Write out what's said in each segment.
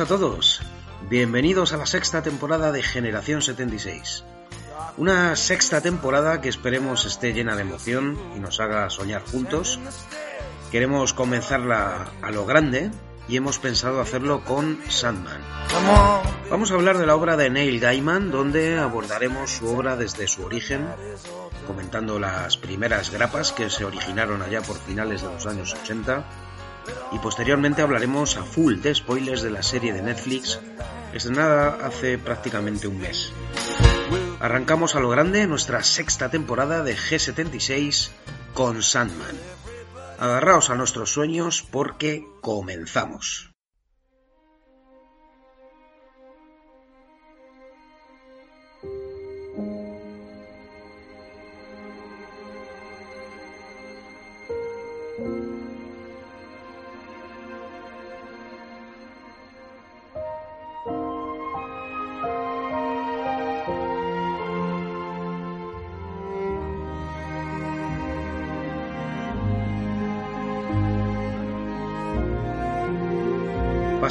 a todos. Bienvenidos a la sexta temporada de Generación 76. Una sexta temporada que esperemos esté llena de emoción y nos haga soñar juntos Queremos comenzarla a lo grande y hemos pensado hacerlo con Sandman. Vamos a hablar de la obra de Neil Gaiman, donde abordaremos su obra desde su origen, comentando las primeras grapas que se originaron allá por finales de los años 80, y posteriormente hablaremos a full de spoilers de la serie de Netflix, estrenada hace prácticamente un mes. Arrancamos a lo grande nuestra sexta temporada de G76 con Sandman. Agarraos a nuestros sueños porque comenzamos.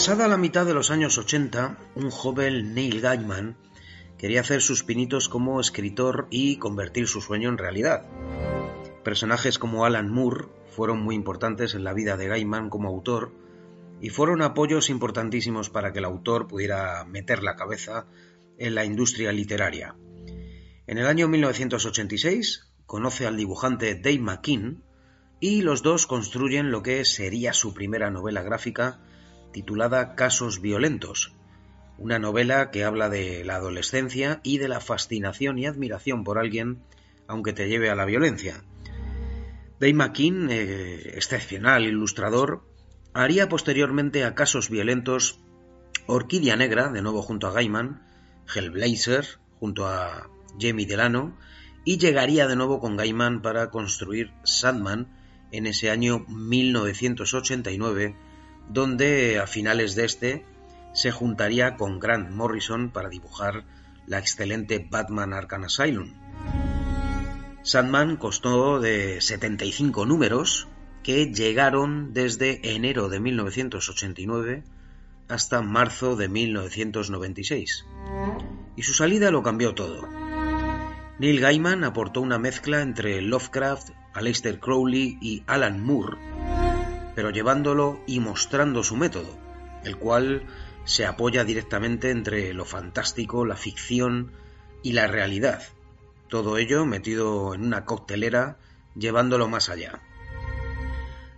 Pasada la mitad de los años 80, un joven Neil Gaiman quería hacer sus pinitos como escritor y convertir su sueño en realidad. Personajes como Alan Moore fueron muy importantes en la vida de Gaiman como autor y fueron apoyos importantísimos para que el autor pudiera meter la cabeza en la industria literaria. En el año 1986 conoce al dibujante Dave McKean y los dos construyen lo que sería su primera novela gráfica titulada Casos Violentos, una novela que habla de la adolescencia y de la fascinación y admiración por alguien, aunque te lleve a la violencia. Dave McKean, eh, excepcional ilustrador, haría posteriormente a Casos Violentos Orquídea Negra, de nuevo junto a Gaiman, Hellblazer, junto a Jamie Delano, y llegaría de nuevo con Gaiman para construir Sandman en ese año 1989 donde a finales de este se juntaría con Grant Morrison para dibujar la excelente Batman Arkham Asylum. Sandman costó de 75 números que llegaron desde enero de 1989 hasta marzo de 1996. Y su salida lo cambió todo. Neil Gaiman aportó una mezcla entre Lovecraft, Aleister Crowley y Alan Moore pero llevándolo y mostrando su método, el cual se apoya directamente entre lo fantástico, la ficción y la realidad. Todo ello metido en una coctelera, llevándolo más allá.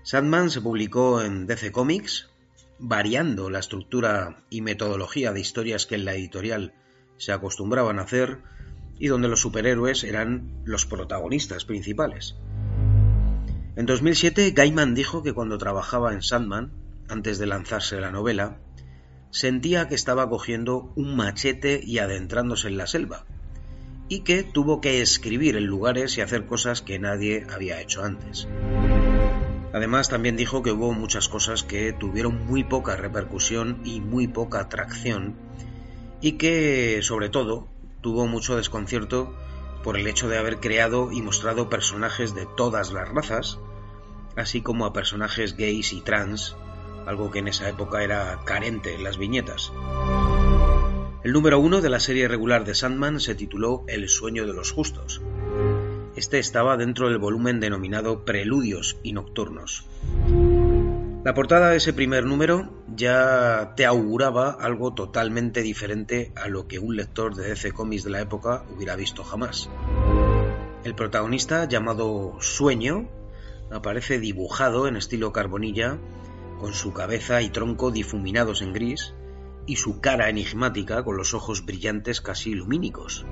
Sandman se publicó en DC Comics, variando la estructura y metodología de historias que en la editorial se acostumbraban a hacer y donde los superhéroes eran los protagonistas principales. En 2007, Gaiman dijo que cuando trabajaba en Sandman, antes de lanzarse la novela, sentía que estaba cogiendo un machete y adentrándose en la selva, y que tuvo que escribir en lugares y hacer cosas que nadie había hecho antes. Además, también dijo que hubo muchas cosas que tuvieron muy poca repercusión y muy poca atracción, y que, sobre todo, tuvo mucho desconcierto por el hecho de haber creado y mostrado personajes de todas las razas, así como a personajes gays y trans, algo que en esa época era carente en las viñetas. El número uno de la serie regular de Sandman se tituló El sueño de los justos. Este estaba dentro del volumen denominado Preludios y Nocturnos. La portada de ese primer número ya te auguraba algo totalmente diferente a lo que un lector de DC Comics de la época hubiera visto jamás. El protagonista, llamado Sueño, aparece dibujado en estilo carbonilla, con su cabeza y tronco difuminados en gris y su cara enigmática con los ojos brillantes casi lumínicos.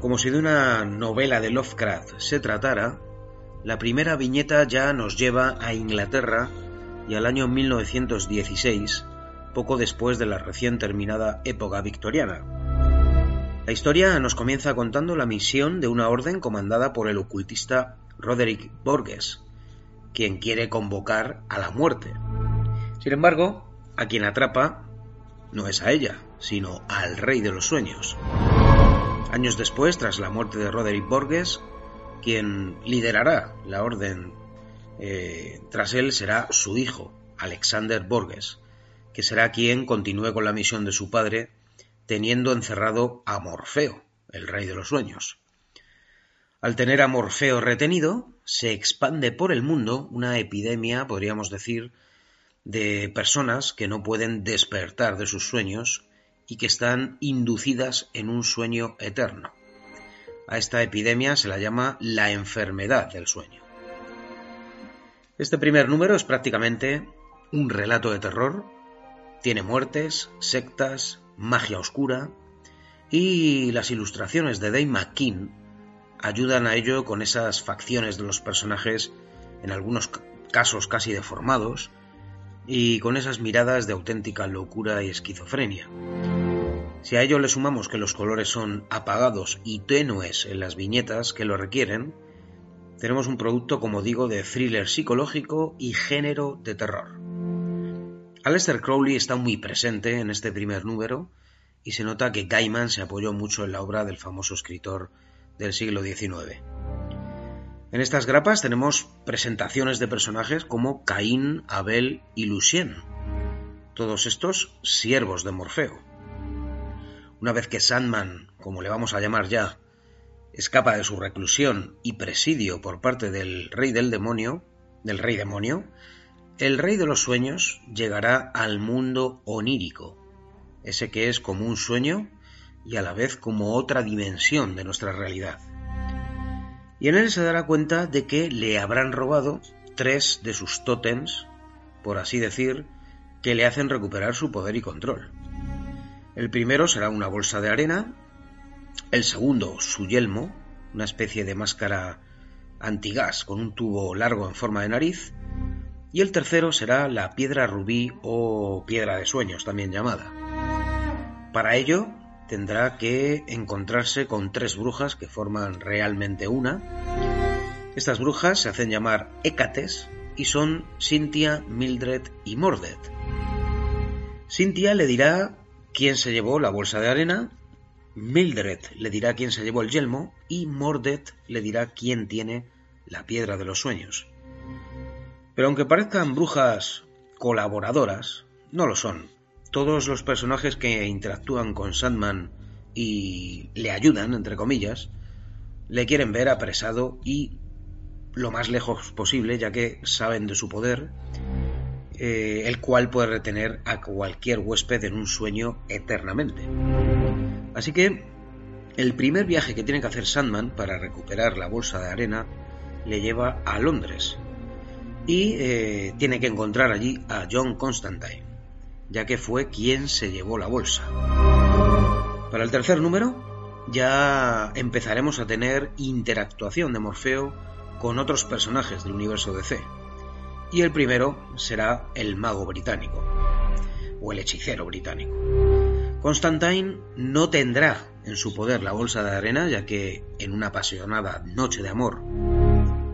Como si de una novela de Lovecraft se tratara, la primera viñeta ya nos lleva a Inglaterra y al año 1916, poco después de la recién terminada época victoriana. La historia nos comienza contando la misión de una orden comandada por el ocultista Roderick Borges, quien quiere convocar a la muerte. Sin embargo, a quien atrapa no es a ella, sino al rey de los sueños. Años después, tras la muerte de Roderick Borges, quien liderará la orden eh, tras él será su hijo, Alexander Borges, que será quien continúe con la misión de su padre, teniendo encerrado a Morfeo, el rey de los sueños. Al tener a Morfeo retenido, se expande por el mundo una epidemia, podríamos decir, de personas que no pueden despertar de sus sueños y que están inducidas en un sueño eterno. A esta epidemia se la llama la enfermedad del sueño. Este primer número es prácticamente un relato de terror. Tiene muertes, sectas, magia oscura y las ilustraciones de Dave McKean ayudan a ello con esas facciones de los personajes, en algunos casos casi deformados, y con esas miradas de auténtica locura y esquizofrenia. Si a ello le sumamos que los colores son apagados y tenues en las viñetas que lo requieren, tenemos un producto, como digo, de thriller psicológico y género de terror. Aleister Crowley está muy presente en este primer número y se nota que Gaiman se apoyó mucho en la obra del famoso escritor del siglo XIX. En estas grapas tenemos presentaciones de personajes como Caín, Abel y Lucien, todos estos siervos de Morfeo. Una vez que Sandman, como le vamos a llamar ya, escapa de su reclusión y presidio por parte del rey del demonio, del rey demonio, el rey de los sueños llegará al mundo onírico, ese que es como un sueño y a la vez como otra dimensión de nuestra realidad. Y en él se dará cuenta de que le habrán robado tres de sus tótems, por así decir, que le hacen recuperar su poder y control. El primero será una bolsa de arena, el segundo su yelmo, una especie de máscara antigás con un tubo largo en forma de nariz, y el tercero será la piedra rubí o piedra de sueños también llamada. Para ello tendrá que encontrarse con tres brujas que forman realmente una. Estas brujas se hacen llamar Hécates y son Cynthia, Mildred y Mordred. Cynthia le dirá quién se llevó la bolsa de arena, Mildred le dirá quién se llevó el yelmo y Mordred le dirá quién tiene la piedra de los sueños. Pero aunque parezcan brujas colaboradoras, no lo son todos los personajes que interactúan con Sandman y le ayudan, entre comillas, le quieren ver apresado y lo más lejos posible, ya que saben de su poder, eh, el cual puede retener a cualquier huésped en un sueño eternamente. Así que el primer viaje que tiene que hacer Sandman para recuperar la bolsa de arena le lleva a Londres y eh, tiene que encontrar allí a John Constantine ya que fue quien se llevó la bolsa. Para el tercer número ya empezaremos a tener interactuación de Morfeo con otros personajes del universo DC. Y el primero será el mago británico, o el hechicero británico. Constantine no tendrá en su poder la bolsa de arena, ya que en una apasionada noche de amor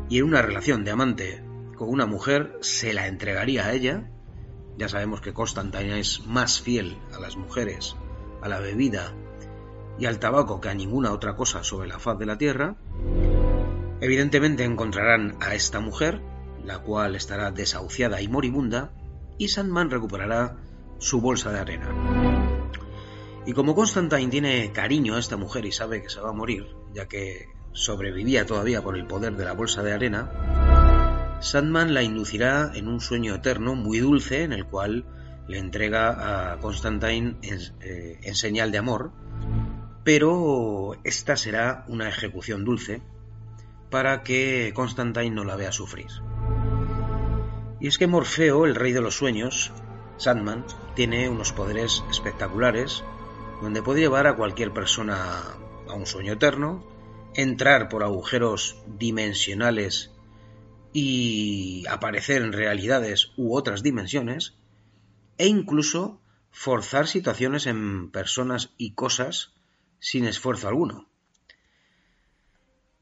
y en una relación de amante con una mujer se la entregaría a ella ya sabemos que Constantine es más fiel a las mujeres, a la bebida y al tabaco que a ninguna otra cosa sobre la faz de la tierra. Evidentemente encontrarán a esta mujer, la cual estará desahuciada y moribunda, y Sandman recuperará su bolsa de arena. Y como Constantine tiene cariño a esta mujer y sabe que se va a morir, ya que sobrevivía todavía por el poder de la bolsa de arena, Sandman la inducirá en un sueño eterno muy dulce en el cual le entrega a Constantine eh, en, señal de amor, pero esta será una ejecución dulce para que Constantine no la vea sufrir. Y es que Morfeo, el rey de los sueños, Sandman, tiene unos poderes espectaculares donde puede llevar a cualquier persona a un sueño eterno, entrar por agujeros dimensionales y aparecer en realidades u otras dimensiones, e incluso forzar situaciones en personas y cosas sin esfuerzo alguno.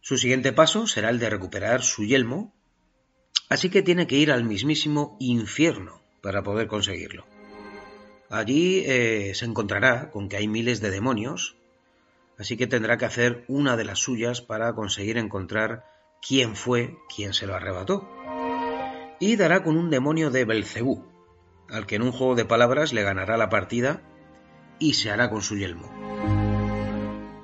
Su siguiente paso será el de recuperar su yelmo, así que tiene que ir al mismísimo infierno para poder conseguirlo. Allí eh, se encontrará con que hay miles de demonios, así que tendrá que hacer una de las suyas para conseguir encontrar quién fue quien se lo arrebató. Y dará con un demonio de Belcebú, al que en un juego de palabras le ganará la partida y se hará con su yelmo.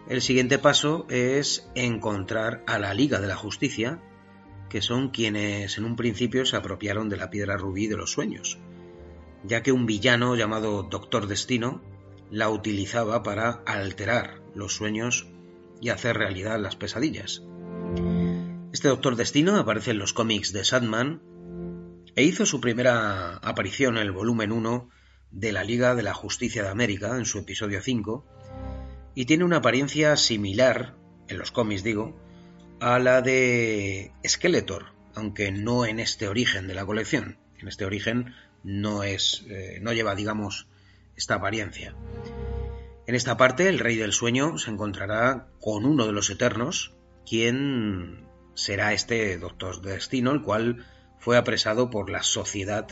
El siguiente paso es encontrar a la Liga de la Justicia, que son quienes en un principio se apropiaron de la piedra rubí de los sueños, ya que un villano llamado Doctor Destino la utilizaba para alterar los sueños y hacer realidad las pesadillas. Este Doctor Destino aparece en los cómics de Sandman e hizo su primera aparición en el volumen 1 de la Liga de la Justicia de América, en su episodio 5, y tiene una apariencia similar, en los cómics digo, a la de Skeletor, aunque no en este origen de la colección. En este origen no es, eh, no lleva, digamos, esta apariencia. En esta parte, el Rey del Sueño se encontrará con uno de los Eternos, quien será este Doctor Destino, el cual fue apresado por la Sociedad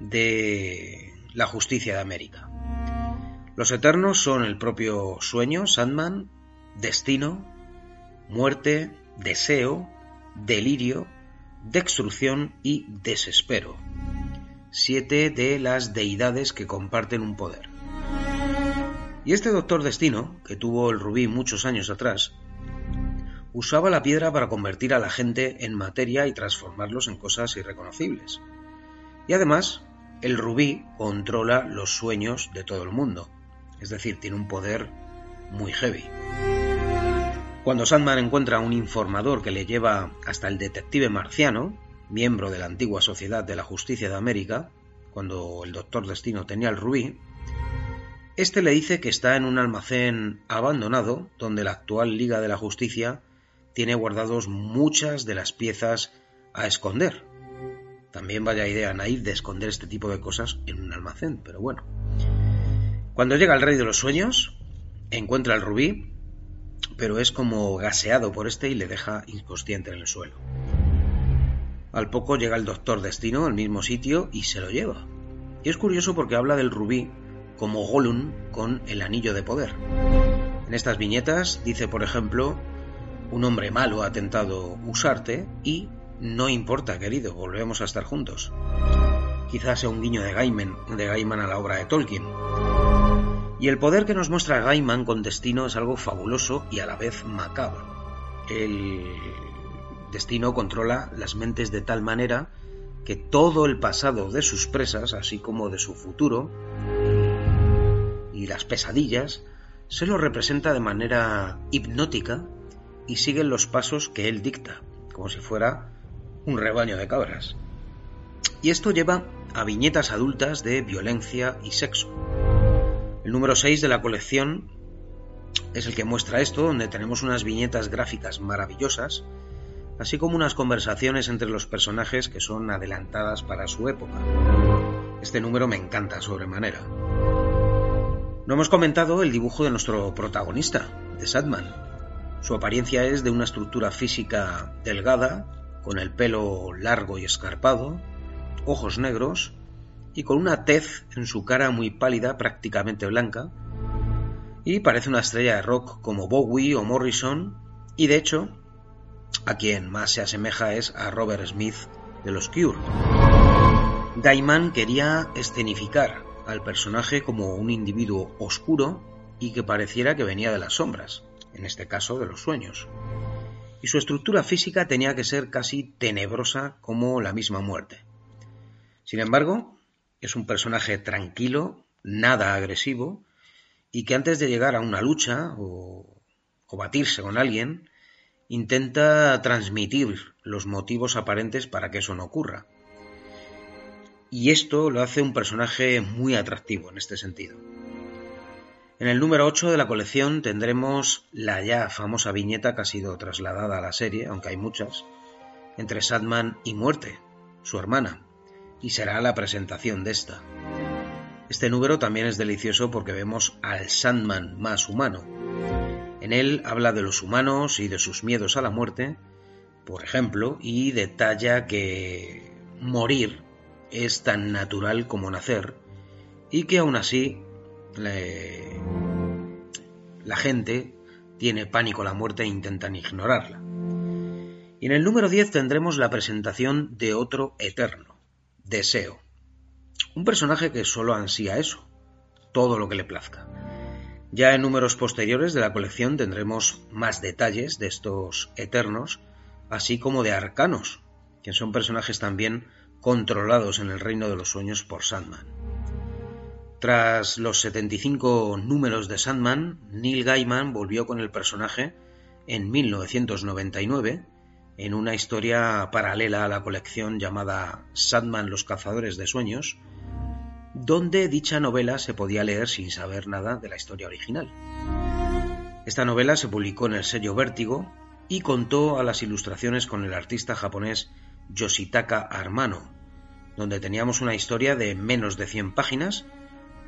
de la Justicia de América. Los Eternos son el propio Sueño, Sandman, Destino, Muerte, Deseo, Delirio, Destrucción y Desespero siete de las deidades que comparten un poder. Y este Doctor Destino, que tuvo el rubí muchos años atrás, usaba la piedra para convertir a la gente en materia y transformarlos en cosas irreconocibles. Y además, el rubí controla los sueños de todo el mundo, es decir, tiene un poder muy heavy. Cuando Sandman encuentra a un informador que le lleva hasta el detective marciano, miembro de la antigua Sociedad de la Justicia de América, cuando el Doctor Destino tenía el rubí, este le dice que está en un almacén abandonado donde la actual Liga de la Justicia tiene guardados muchas de las piezas a esconder. También vaya idea naif de esconder este tipo de cosas en un almacén, pero bueno. Cuando llega el Rey de los Sueños, encuentra el rubí, pero es como gaseado por este y le deja inconsciente en el suelo. Al poco llega el Doctor Destino al mismo sitio y se lo lleva. Y es curioso porque habla del rubí como Gollum con el anillo de poder. En estas viñetas dice, por ejemplo, un hombre malo ha tentado usarte y no importa, querido, volvemos a estar juntos. Quizás sea un guiño de Gaiman, de Gaiman a la obra de Tolkien. Y el poder que nos muestra Gaiman con destino es algo fabuloso y a la vez macabro. El Destino controla las mentes de tal manera que todo el pasado de sus presas, así como de su futuro, y las pesadillas, se lo representa de manera hipnótica y siguen los pasos que él dicta, como si fuera un rebaño de cabras. Y esto lleva a viñetas adultas de violencia y sexo. El número 6 de la colección es el que muestra esto, donde tenemos unas viñetas gráficas maravillosas así como unas conversaciones entre los personajes que son adelantadas para su época. Este número me encanta sobremanera. No hemos comentado el dibujo de nuestro protagonista, de Sadman. Su apariencia es de una estructura física delgada, con el pelo largo y escarpado, ojos negros y con una tez en su cara muy pálida, prácticamente blanca, y parece una estrella de rock como Bowie o Morrison, y de hecho a quien más se asemeja es a Robert Smith de los Cure. Gaiman quería escenificar al personaje como un individuo oscuro y que pareciera que venía de las sombras, en este caso de los sueños. Y su estructura física tenía que ser casi tenebrosa como la misma muerte. Sin embargo, es un personaje tranquilo, nada agresivo, y que antes de llegar a una lucha o, o batirse con alguien, intenta transmitir los motivos aparentes para que eso no ocurra. Y esto lo hace un personaje muy atractivo en este sentido. En el número 8 de la colección tendremos la ya famosa viñeta que ha sido trasladada a la serie, aunque hay muchas, entre Sandman y Muerte, su hermana, y será la presentación de esta. Este número también es delicioso porque vemos al Sandman más humano. En él habla de los humanos y de sus miedos a la muerte, por ejemplo, y detalla que morir es tan natural como nacer y que aún así la gente tiene pánico a la muerte e intentan ignorarla. Y en el número 10 tendremos la presentación de otro eterno, Deseo. Un personaje que solo ansía eso, todo lo que le plazca. Ya en números posteriores de la colección tendremos más detalles de estos eternos, así como de arcanos, que son personajes también controlados en el reino de los sueños por Sandman. Tras los 75 números de Sandman, Neil Gaiman volvió con el personaje en 1999 en una historia paralela a la colección llamada Sandman los cazadores de sueños, donde dicha novela se podía leer sin saber nada de la historia original. Esta novela se publicó en el sello Vértigo y contó a las ilustraciones con el artista japonés Yoshitaka Armano, donde teníamos una historia de menos de 100 páginas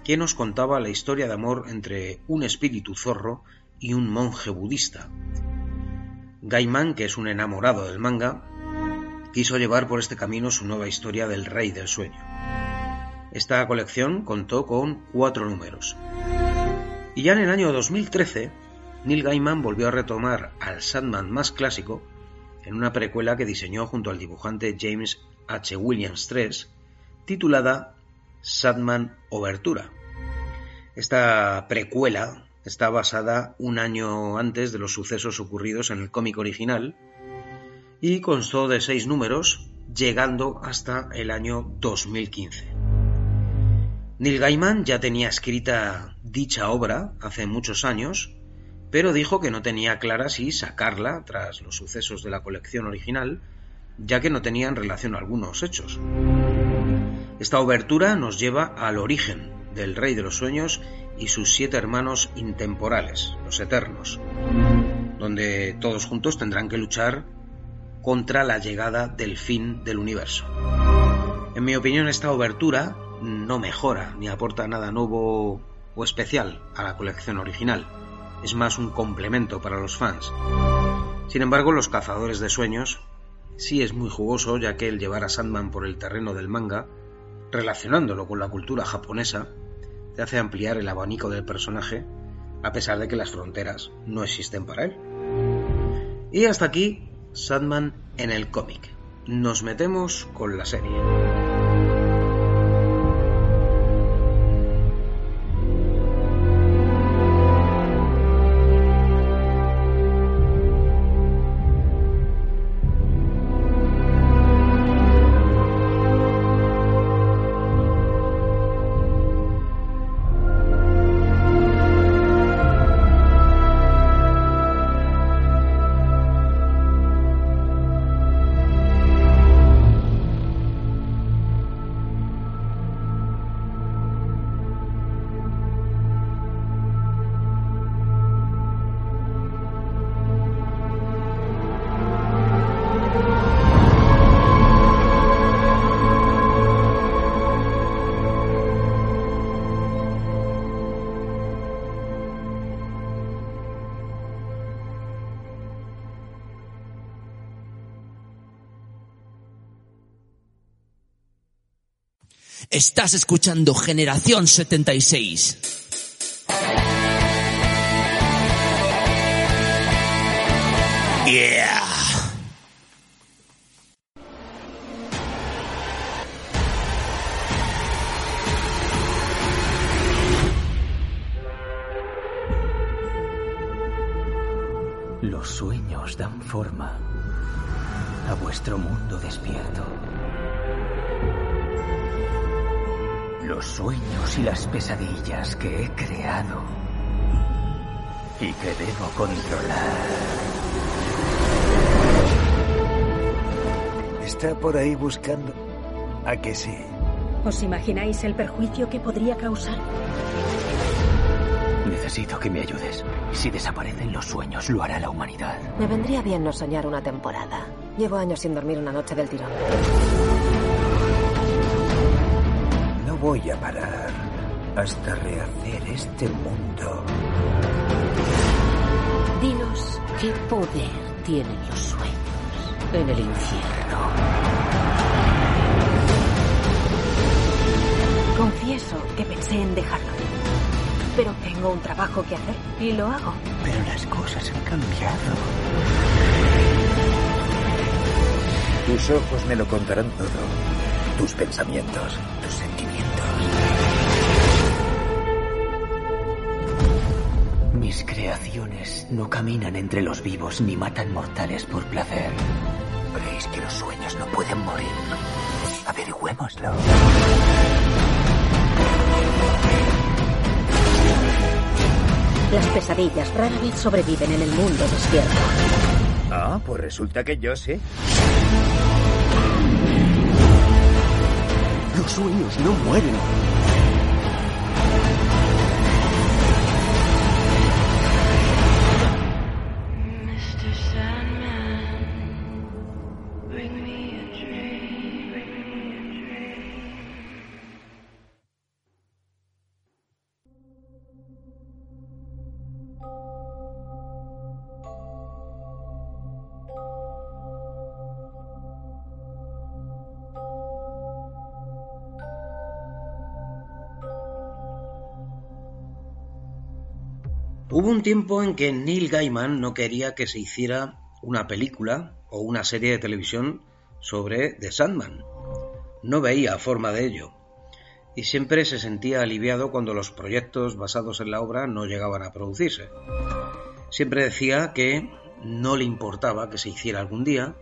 que nos contaba la historia de amor entre un espíritu zorro y un monje budista. Gaiman, que es un enamorado del manga, quiso llevar por este camino su nueva historia del Rey del Sueño. Esta colección contó con cuatro números. Y ya en el año 2013, Neil Gaiman volvió a retomar al Sandman más clásico en una precuela que diseñó junto al dibujante James H. Williams III, titulada Sandman Obertura. Esta precuela está basada un año antes de los sucesos ocurridos en el cómic original y constó de seis números, llegando hasta el año 2015. Neil Gaiman ya tenía escrita dicha obra hace muchos años, pero dijo que no tenía clara si sacarla tras los sucesos de la colección original, ya que no tenían relación algunos hechos. Esta obertura nos lleva al origen del Rey de los Sueños y sus siete hermanos intemporales, los Eternos, donde todos juntos tendrán que luchar contra la llegada del fin del universo. En mi opinión, esta obertura no mejora ni aporta nada nuevo o especial a la colección original. Es más un complemento para los fans. Sin embargo, Los Cazadores de Sueños sí es muy jugoso, ya que el llevar a Sandman por el terreno del manga, relacionándolo con la cultura japonesa, te hace ampliar el abanico del personaje, a pesar de que las fronteras no existen para él. Y hasta aquí, Sandman en el cómic. Nos metemos con la serie. Estás escuchando Generación 76. Pesadillas que he creado y que debo controlar. Está por ahí buscando. ¿A que sí? ¿Os imagináis el perjuicio que podría causar? Necesito que me ayudes. Si desaparecen los sueños, lo hará la humanidad. Me vendría bien no soñar una temporada. Llevo años sin dormir una noche del tirón. No voy a parar hasta rehacer este mundo. Dinos qué poder tienen los sueños en el infierno. Confieso que pensé en dejarlo. Pero tengo un trabajo que hacer y lo hago. Pero las cosas han cambiado. Tus ojos me lo contarán todo. Tus pensamientos, tus sentimientos. Mis creaciones no caminan entre los vivos ni matan mortales por placer. ¿Creéis que los sueños no pueden morir? Averigüémoslo. Las pesadillas rara vez sobreviven en el mundo despierto. Ah, pues resulta que yo sé. Los sueños no mueren. Hubo un tiempo en que Neil Gaiman no quería que se hiciera una película o una serie de televisión sobre The Sandman. No veía forma de ello. Y siempre se sentía aliviado cuando los proyectos basados en la obra no llegaban a producirse. Siempre decía que no le importaba que se hiciera algún día,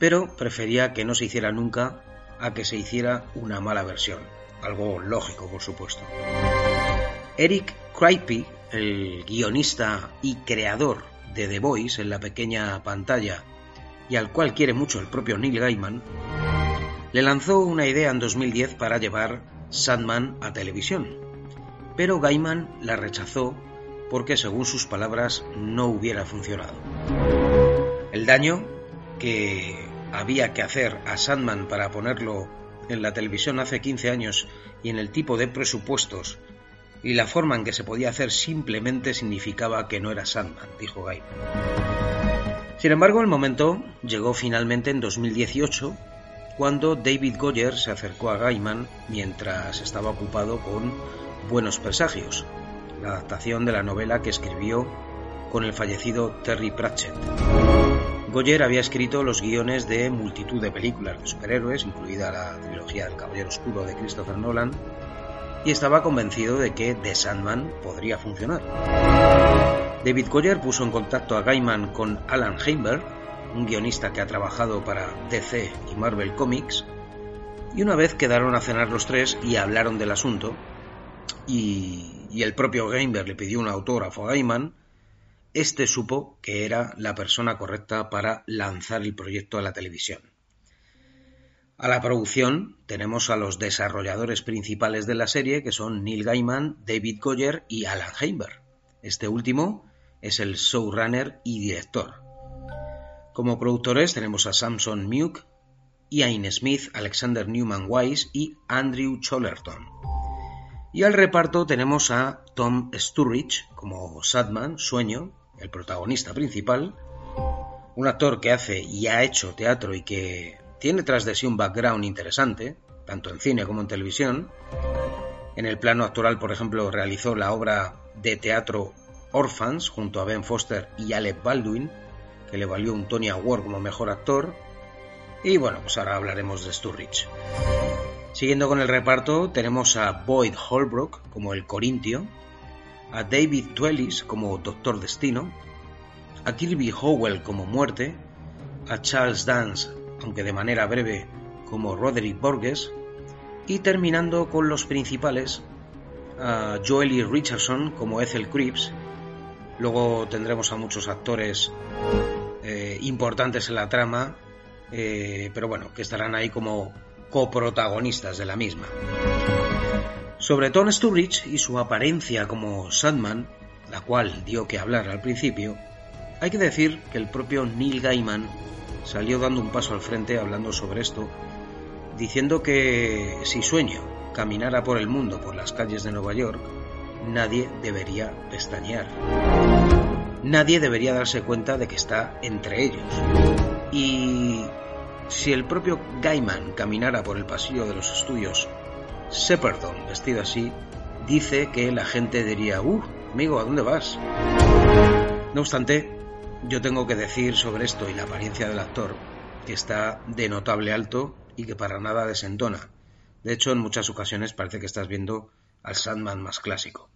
pero prefería que no se hiciera nunca a que se hiciera una mala versión. Algo lógico, por supuesto. Eric Kripke, el guionista y creador de The Voice en la pequeña pantalla y al cual quiere mucho el propio Neil Gaiman, le lanzó una idea en 2010 para llevar Sandman a televisión. Pero Gaiman la rechazó porque, según sus palabras, no hubiera funcionado. El daño que había que hacer a Sandman para ponerlo en la televisión hace 15 años y en el tipo de presupuestos y la forma en que se podía hacer simplemente significaba que no era Sandman, dijo Gaiman. Sin embargo, el momento llegó finalmente en 2018, cuando David Goyer se acercó a Gaiman mientras estaba ocupado con Buenos Presagios, la adaptación de la novela que escribió con el fallecido Terry Pratchett. Goyer había escrito los guiones de multitud de películas de superhéroes, incluida la trilogía del Caballero Oscuro de Christopher Nolan, y estaba convencido de que The Sandman podría funcionar. David Goyer puso en contacto a Gaiman con Alan Heinberg, un guionista que ha trabajado para DC y Marvel Comics, y una vez quedaron a cenar los tres y hablaron del asunto, y, el propio Heinberg le pidió un autógrafo a Gaiman, este supo que era la persona correcta para lanzar el proyecto a la televisión. A la producción tenemos a los desarrolladores principales de la serie, que son Neil Gaiman, David Goyer y Alan Heinberg. Este último es el showrunner y director. Como productores tenemos a Samson Muke, Ian Smith, Alexander Newman Wise y Andrew Chollerton. Y al reparto tenemos a Tom Sturridge como Sadman, Sueño, el protagonista principal, un actor que hace y ha hecho teatro y que tiene tras de sí un background interesante, tanto en cine como en televisión. En el plano actoral, por ejemplo, realizó la obra de teatro Orphans junto a Ben Foster y Alec Baldwin, que le valió un Tony Award como mejor actor. Y bueno, pues ahora hablaremos de Sturridge. Siguiendo con el reparto, tenemos a Boyd Holbrook como el Corintio, a David Twellis como Doctor Destino, a Kirby Howell como Muerte, a Charles Dance, aunque de manera breve, como Roderick Borges, y terminando con los principales, a Joely Richardson como Ethel Cripps. Luego tendremos a muchos actores eh, importantes en la trama, eh, pero bueno, que estarán ahí como coprotagonistas de la misma. Sobre Tom Sturridge y su apariencia como Sandman, la cual dio que hablar al principio, hay que decir que el propio Neil Gaiman salió dando un paso al frente hablando sobre esto, diciendo que si sueño caminara por el mundo, por las calles de Nueva York, nadie debería pestañear. Nadie debería darse cuenta de que está entre ellos. Y si el propio Gaiman caminara por el pasillo de los estudios Shepperton vestido así, dice que la gente diría, ¡uh, amigo, ¿a dónde vas? No obstante, yo tengo que decir sobre esto y la apariencia del actor que está de notable alto y que para nada desentona. De hecho, en muchas ocasiones parece que estás viendo al Sandman más clásico.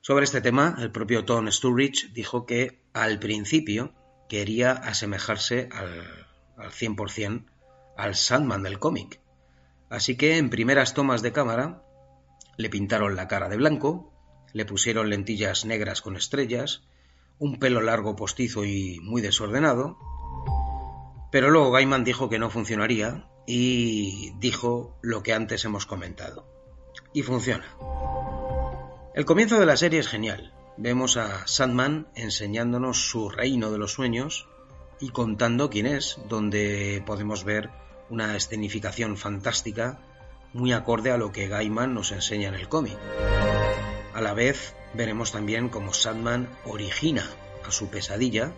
Sobre este tema, el propio Tom Sturridge dijo que al principio quería asemejarse al, al 100% al Sandman del cómic. Así que en primeras tomas de cámara le pintaron la cara de blanco, le pusieron lentillas negras con estrellas, un pelo largo postizo y muy desordenado, pero luego Gaiman dijo que no funcionaría y dijo lo que antes hemos comentado. Y funciona. El comienzo de la serie es genial. Vemos a Sandman enseñándonos su reino de los sueños y contando quién es, donde podemos ver una escenificación fantástica muy acorde a lo que Gaiman nos enseña en el cómic. A la vez veremos también cómo Sandman origina a su pesadilla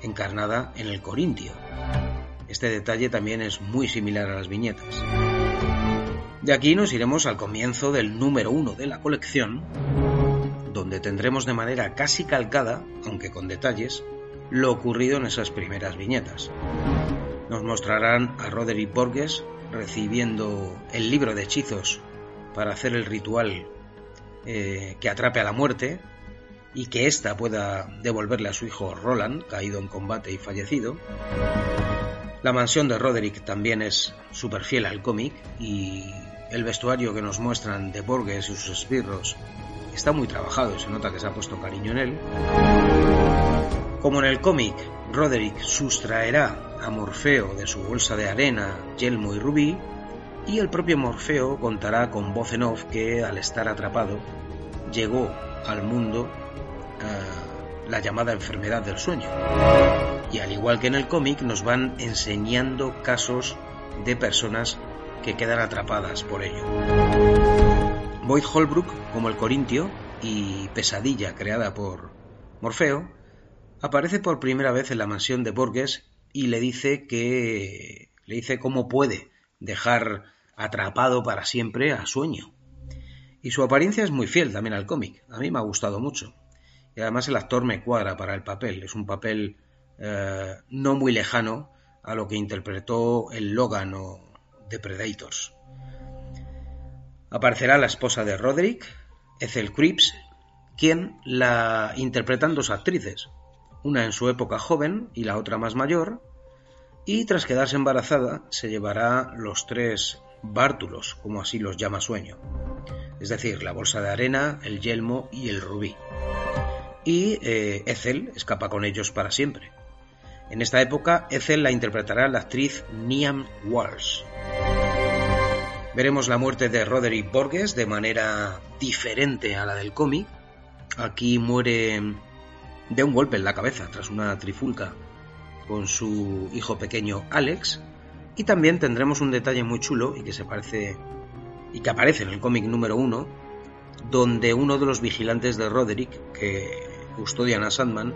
encarnada en el Corintio. Este detalle también es muy similar a las viñetas. De aquí nos iremos al comienzo del número uno de la colección, donde tendremos de manera casi calcada, aunque con detalles, lo ocurrido en esas primeras viñetas. Nos mostrarán a Roderick Borges recibiendo el libro de hechizos para hacer el ritual eh, que atrape a la muerte y que ésta pueda devolverle a su hijo Roland, caído en combate y fallecido. La mansión de Roderick también es súper fiel al cómic y el vestuario que nos muestran de Borges y sus esbirros está muy trabajado, se nota que se ha puesto cariño en él. Como en el cómic, Roderick sustraerá a Morfeo de su bolsa de arena, yelmo y rubí, y el propio Morfeo contará con voz en off que, al estar atrapado, llegó al mundo eh, la llamada enfermedad del sueño. Y al igual que en el cómic, nos van enseñando casos de personas que quedan atrapadas por ello. Boyd Holbrook, como el Corintio, y Pesadilla, creada por Morfeo, aparece por primera vez en la mansión de Borges y le dice que le dice cómo puede dejar atrapado para siempre a Sueño. Y su apariencia es muy fiel también al cómic. A mí me ha gustado mucho. Y además el actor me cuadra para el papel. Es un papel eh, no muy lejano a lo que interpretó el Logan o The Predators. Aparecerá la esposa de Roderick, Ethel Cripps, quien la interpretan dos actrices, una en su época joven y la otra más mayor, y tras quedarse embarazada se llevará los tres bártulos, como así los llama Sueño, es decir, la bolsa de arena, el yelmo y el rubí. Y eh, Ethel escapa con ellos para siempre. En esta época, Ethel la interpretará la actriz Niam Walsh. Veremos la muerte de Roderick Borges de manera diferente a la del cómic. Aquí muere de un golpe en la cabeza tras una trifulca con su hijo pequeño Alex. Y también tendremos un detalle muy chulo y que se parece y que aparece en el cómic número uno, donde uno de los vigilantes de Roderick, que custodian a Sandman,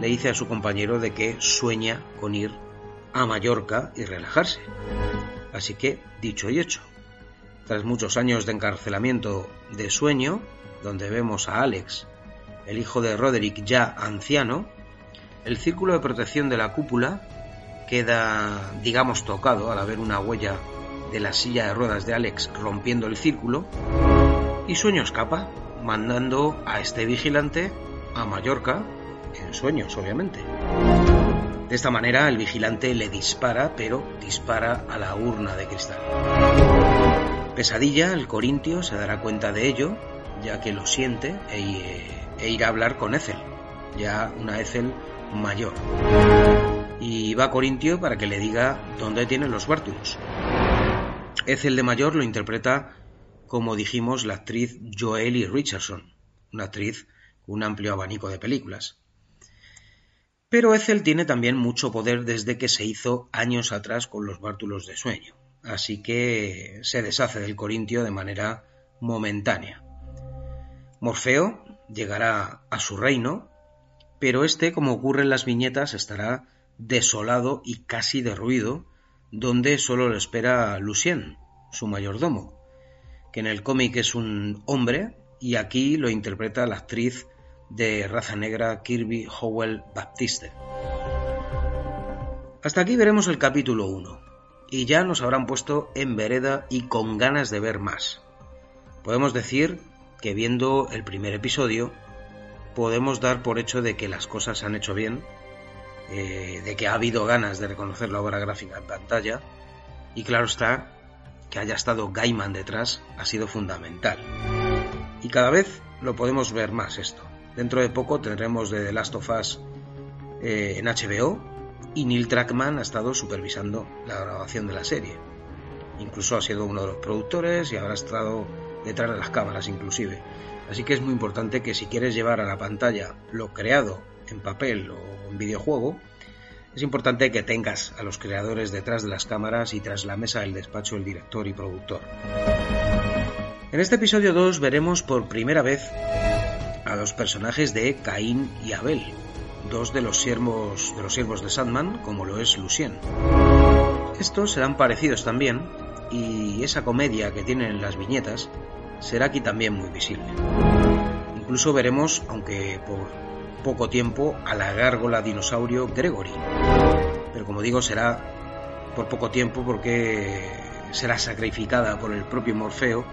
le dice a su compañero de que sueña con ir a Mallorca y relajarse. Así que, dicho y hecho, tras muchos años de encarcelamiento de sueño, donde vemos a Alex el hijo de Roderick ya anciano, el círculo de protección de la cúpula queda, digamos, tocado al haber una huella de la silla de ruedas de Alex rompiendo el círculo y Sueño escapa, mandando a este vigilante a Mallorca, en sueños, obviamente. De esta manera, el vigilante le dispara, pero dispara a la urna de cristal. Pesadilla, el corintio, se dará cuenta de ello, ya que lo siente e, e irá a hablar con Ethel, ya una Ethel mayor. Y va a Corintio para que le diga dónde tienen los bártulos. Ethel de mayor lo interpreta, como dijimos, la actriz Joely Richardson, una actriz con un amplio abanico de películas. Pero Ethel tiene también mucho poder desde que se hizo años atrás con los bártulos de sueño, así que se deshace del Corintio de manera momentánea. Morfeo llegará a su reino, pero este, como ocurre en las viñetas, estará desolado y casi derruido, donde solo lo espera Lucien, su mayordomo, que en el cómic es un hombre y aquí lo interpreta la actriz de raza negra Kirby Howell Baptiste. Hasta aquí veremos el capítulo 1 y ya nos habrán puesto en vereda y con ganas de ver más. Podemos decir que viendo el primer episodio podemos dar por hecho de que las cosas se han hecho bien, eh, de que ha habido ganas de reconocer la obra gráfica en pantalla y claro está que haya estado Gaiman detrás ha sido fundamental. Y cada vez lo podemos ver más esto. Dentro de poco tendremos de The Last of Us eh, en HBO y Neil Trackman ha estado supervisando la grabación de la serie. Incluso ha sido uno de los productores y habrá estado detrás de las cámaras inclusive. Así que es muy importante que si quieres llevar a la pantalla lo creado en papel o en videojuego, es importante que tengas a los creadores detrás de las cámaras y tras la mesa del despacho el director y productor. En este episodio 2 veremos por primera vez a los personajes de Caín y Abel, dos de los siervos de los siervos de Sandman, como lo es Lucien. Estos serán parecidos también, y esa comedia que tienen en las viñetas será aquí también muy visible. Incluso veremos, aunque por poco tiempo a la gárgola dinosaurio Gregory. Pero como digo, será por poco tiempo porque será sacrificada por el propio Morfeo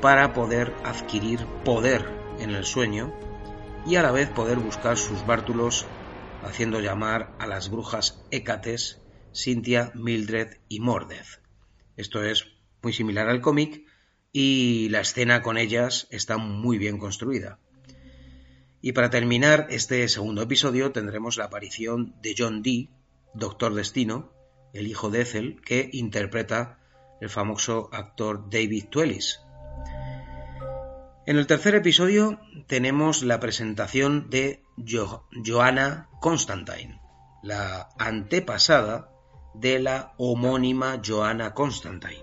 para poder adquirir poder en el sueño y a la vez poder buscar sus bártulos haciendo llamar a las brujas Hécates, Cynthia, Mildred y Mordeth. Esto es muy similar al cómic y la escena con ellas está muy bien construida. Y para terminar este segundo episodio tendremos la aparición de John Dee, Doctor Destino, el hijo de Ethel, que interpreta el famoso actor David Twellis. En el tercer episodio tenemos la presentación de Joanna Constantine, la antepasada de la homónima Joanna Constantine.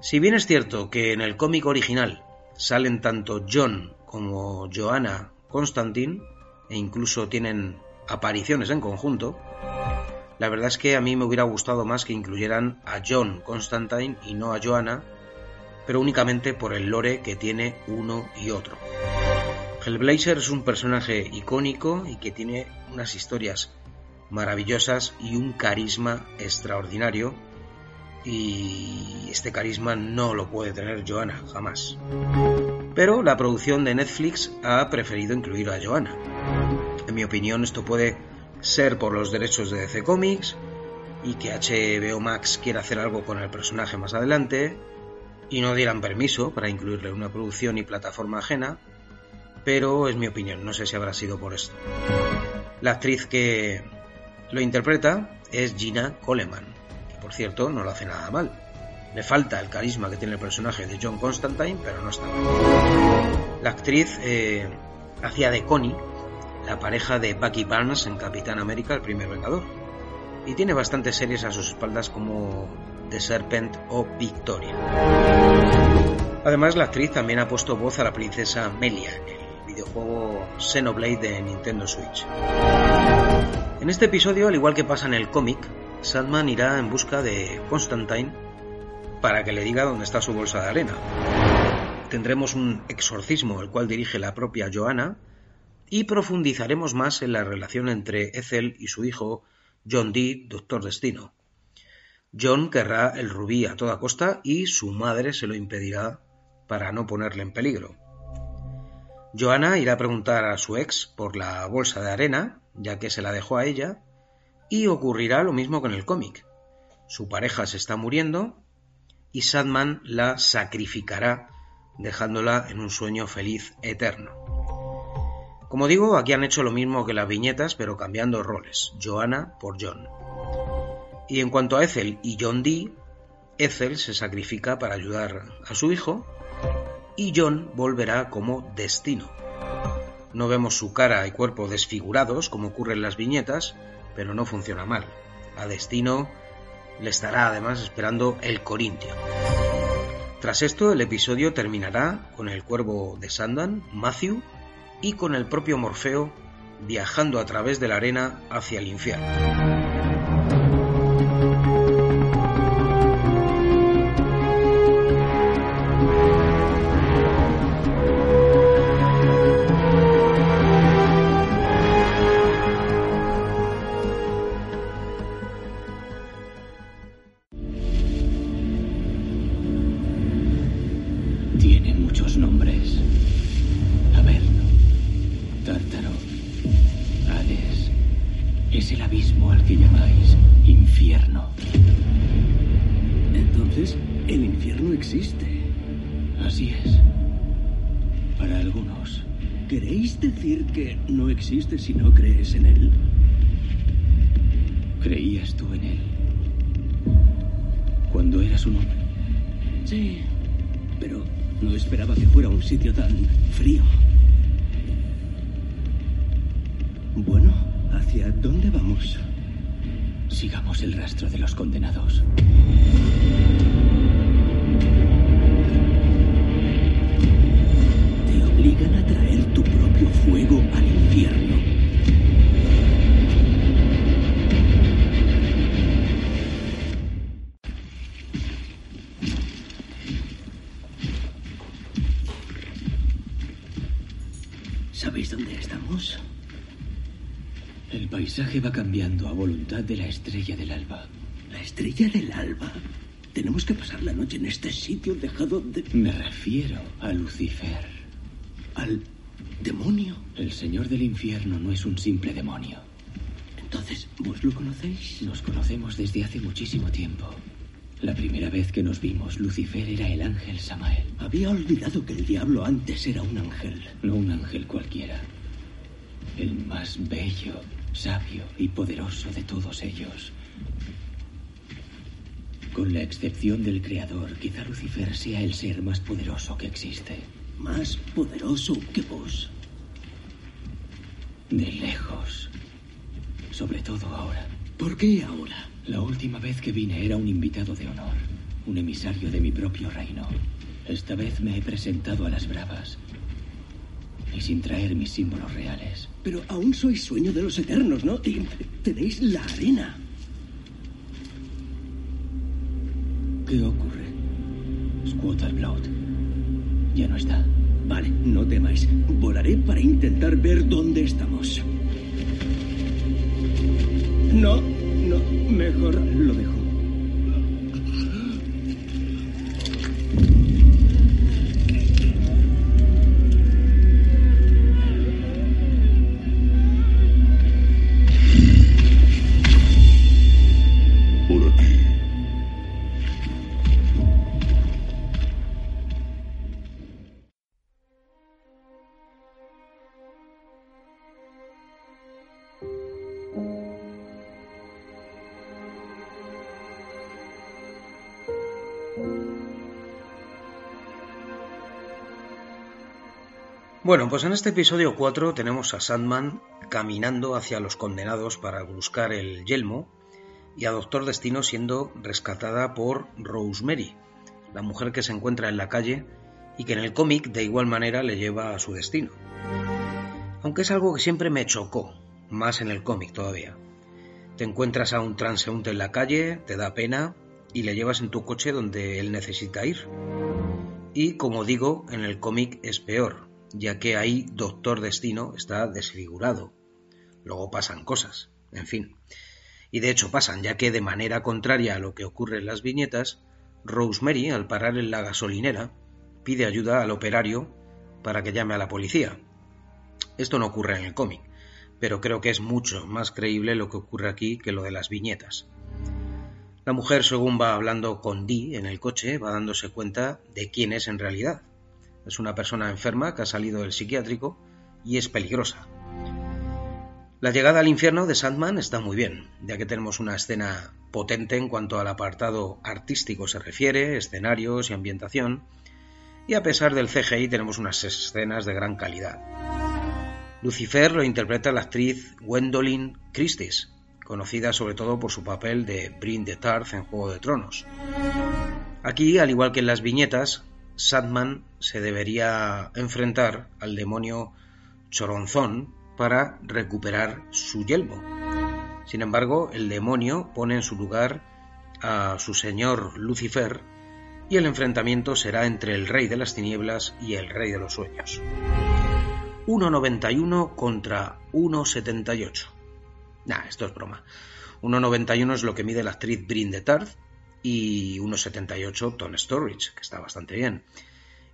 Si bien es cierto que en el cómic original salen tanto John como Joanna Constantine, e incluso tienen apariciones en conjunto, la verdad es que a mí me hubiera gustado más que incluyeran a John Constantine y no a Joanna, pero únicamente por el lore que tiene uno y otro. Hellblazer es un personaje icónico y que tiene unas historias maravillosas y un carisma extraordinario y este carisma no lo puede tener Joanna jamás. Pero la producción de Netflix ha preferido incluir a Joanna. En mi opinión esto puede ser por los derechos de DC Comics y que HBO Max quiera hacer algo con el personaje más adelante y no dieran permiso para incluirle una producción y plataforma ajena, pero es mi opinión, no sé si habrá sido por esto. La actriz que lo interpreta es Gina Coleman, por cierto no lo hace nada mal. Le falta el carisma que tiene el personaje de John Constantine, pero no está mal. La actriz eh, hacía de Connie, la pareja de Bucky Barnes en Capitán América, el primer Vengador. Y tiene bastantes series a sus espaldas como The Serpent o Victoria. Además, la actriz también ha puesto voz a la princesa Melia en el videojuego Xenoblade de Nintendo Switch. En este episodio, al igual que pasa en el cómic, Sandman irá en busca de Constantine para que le diga dónde está su bolsa de arena. Tendremos un exorcismo, el cual dirige la propia Joanna, y profundizaremos más en la relación entre Ethel y su hijo John Dee, Doctor Destino. John querrá el rubí a toda costa y su madre se lo impedirá para no ponerle en peligro. Joanna irá a preguntar a su ex por la bolsa de arena, ya que se la dejó a ella, y ocurrirá lo mismo con el cómic. Su pareja se está muriendo y Sadman la sacrificará dejándola en un sueño feliz eterno. Como digo, aquí han hecho lo mismo que las viñetas, pero cambiando roles, Joanna por John. Y en cuanto a Ethel y John Dee, Ethel se sacrifica para ayudar a su hijo y John volverá como destino. No vemos su cara y cuerpo desfigurados como ocurre en las viñetas, pero no funciona mal. A Destino le estará además esperando el Corintio. Tras esto, el episodio terminará con el cuervo de Sandan, Matthew, y con el propio Morfeo viajando a través de la arena hacia el infierno. Estrella del alba. Tenemos que pasar la noche en este sitio dejado de... Me refiero a Lucifer. al demonio. El señor del infierno no es un simple demonio. Entonces, ¿vos lo conocéis? Nos conocemos desde hace muchísimo tiempo. La primera vez que nos vimos, Lucifer era el ángel Samael. Había olvidado que el diablo antes era un ángel. No un ángel cualquiera. El más bello, sabio y poderoso de todos ellos. Con la excepción del Creador, quizá Lucifer sea el ser más poderoso que existe. Más poderoso que vos. De lejos. Sobre todo ahora. ¿Por qué ahora? La última vez que vine era un invitado de honor, un emisario de mi propio reino. Esta vez me he presentado a las bravas y sin traer mis símbolos reales. Pero aún sois sueño de los eternos, ¿no? Tenéis la arena. ¿Qué ocurre? Squatterblood ya no está. Vale, no temáis. Volaré para intentar ver dónde estamos. No, no, mejor lo dejo. Bueno, pues en este episodio 4 tenemos a Sandman caminando hacia los condenados para buscar el yelmo y a Doctor Destino siendo rescatada por Rosemary, la mujer que se encuentra en la calle y que en el cómic de igual manera le lleva a su destino. Aunque es algo que siempre me chocó, más en el cómic todavía. Te encuentras a un transeúnte en la calle, te da pena y le llevas en tu coche donde él necesita ir. Y como digo, en el cómic es peor, ya que ahí Doctor Destino está desfigurado. Luego pasan cosas, en fin. Y de hecho pasan, ya que de manera contraria a lo que ocurre en las viñetas, Rosemary, al parar en la gasolinera, pide ayuda al operario para que llame a la policía. Esto no ocurre en el cómic, pero creo que es mucho más creíble lo que ocurre aquí que lo de las viñetas. La mujer, según va hablando con Dee en el coche, va dándose cuenta de quién es en realidad. Es una persona enferma que ha salido del psiquiátrico y es peligrosa. La llegada al infierno de Sandman está muy bien, ya que tenemos una escena potente en cuanto al apartado artístico se refiere, escenarios y ambientación, y a pesar del CGI tenemos unas escenas de gran calidad. Lucifer lo interpreta la actriz Gwendolyn Christie, conocida sobre todo por su papel de Brin de Tarth en Juego de Tronos. Aquí, al igual que en las viñetas, Sadman se debería enfrentar al demonio Choronzón para recuperar su yelmo. Sin embargo, el demonio pone en su lugar a su señor Lucifer y el enfrentamiento será entre el rey de las tinieblas y el rey de los sueños. 1.91 contra 1.78. Nah, esto es broma. 1.91 es lo que mide la actriz Brin de Tarth y 1.78 Tom Storage, que está bastante bien.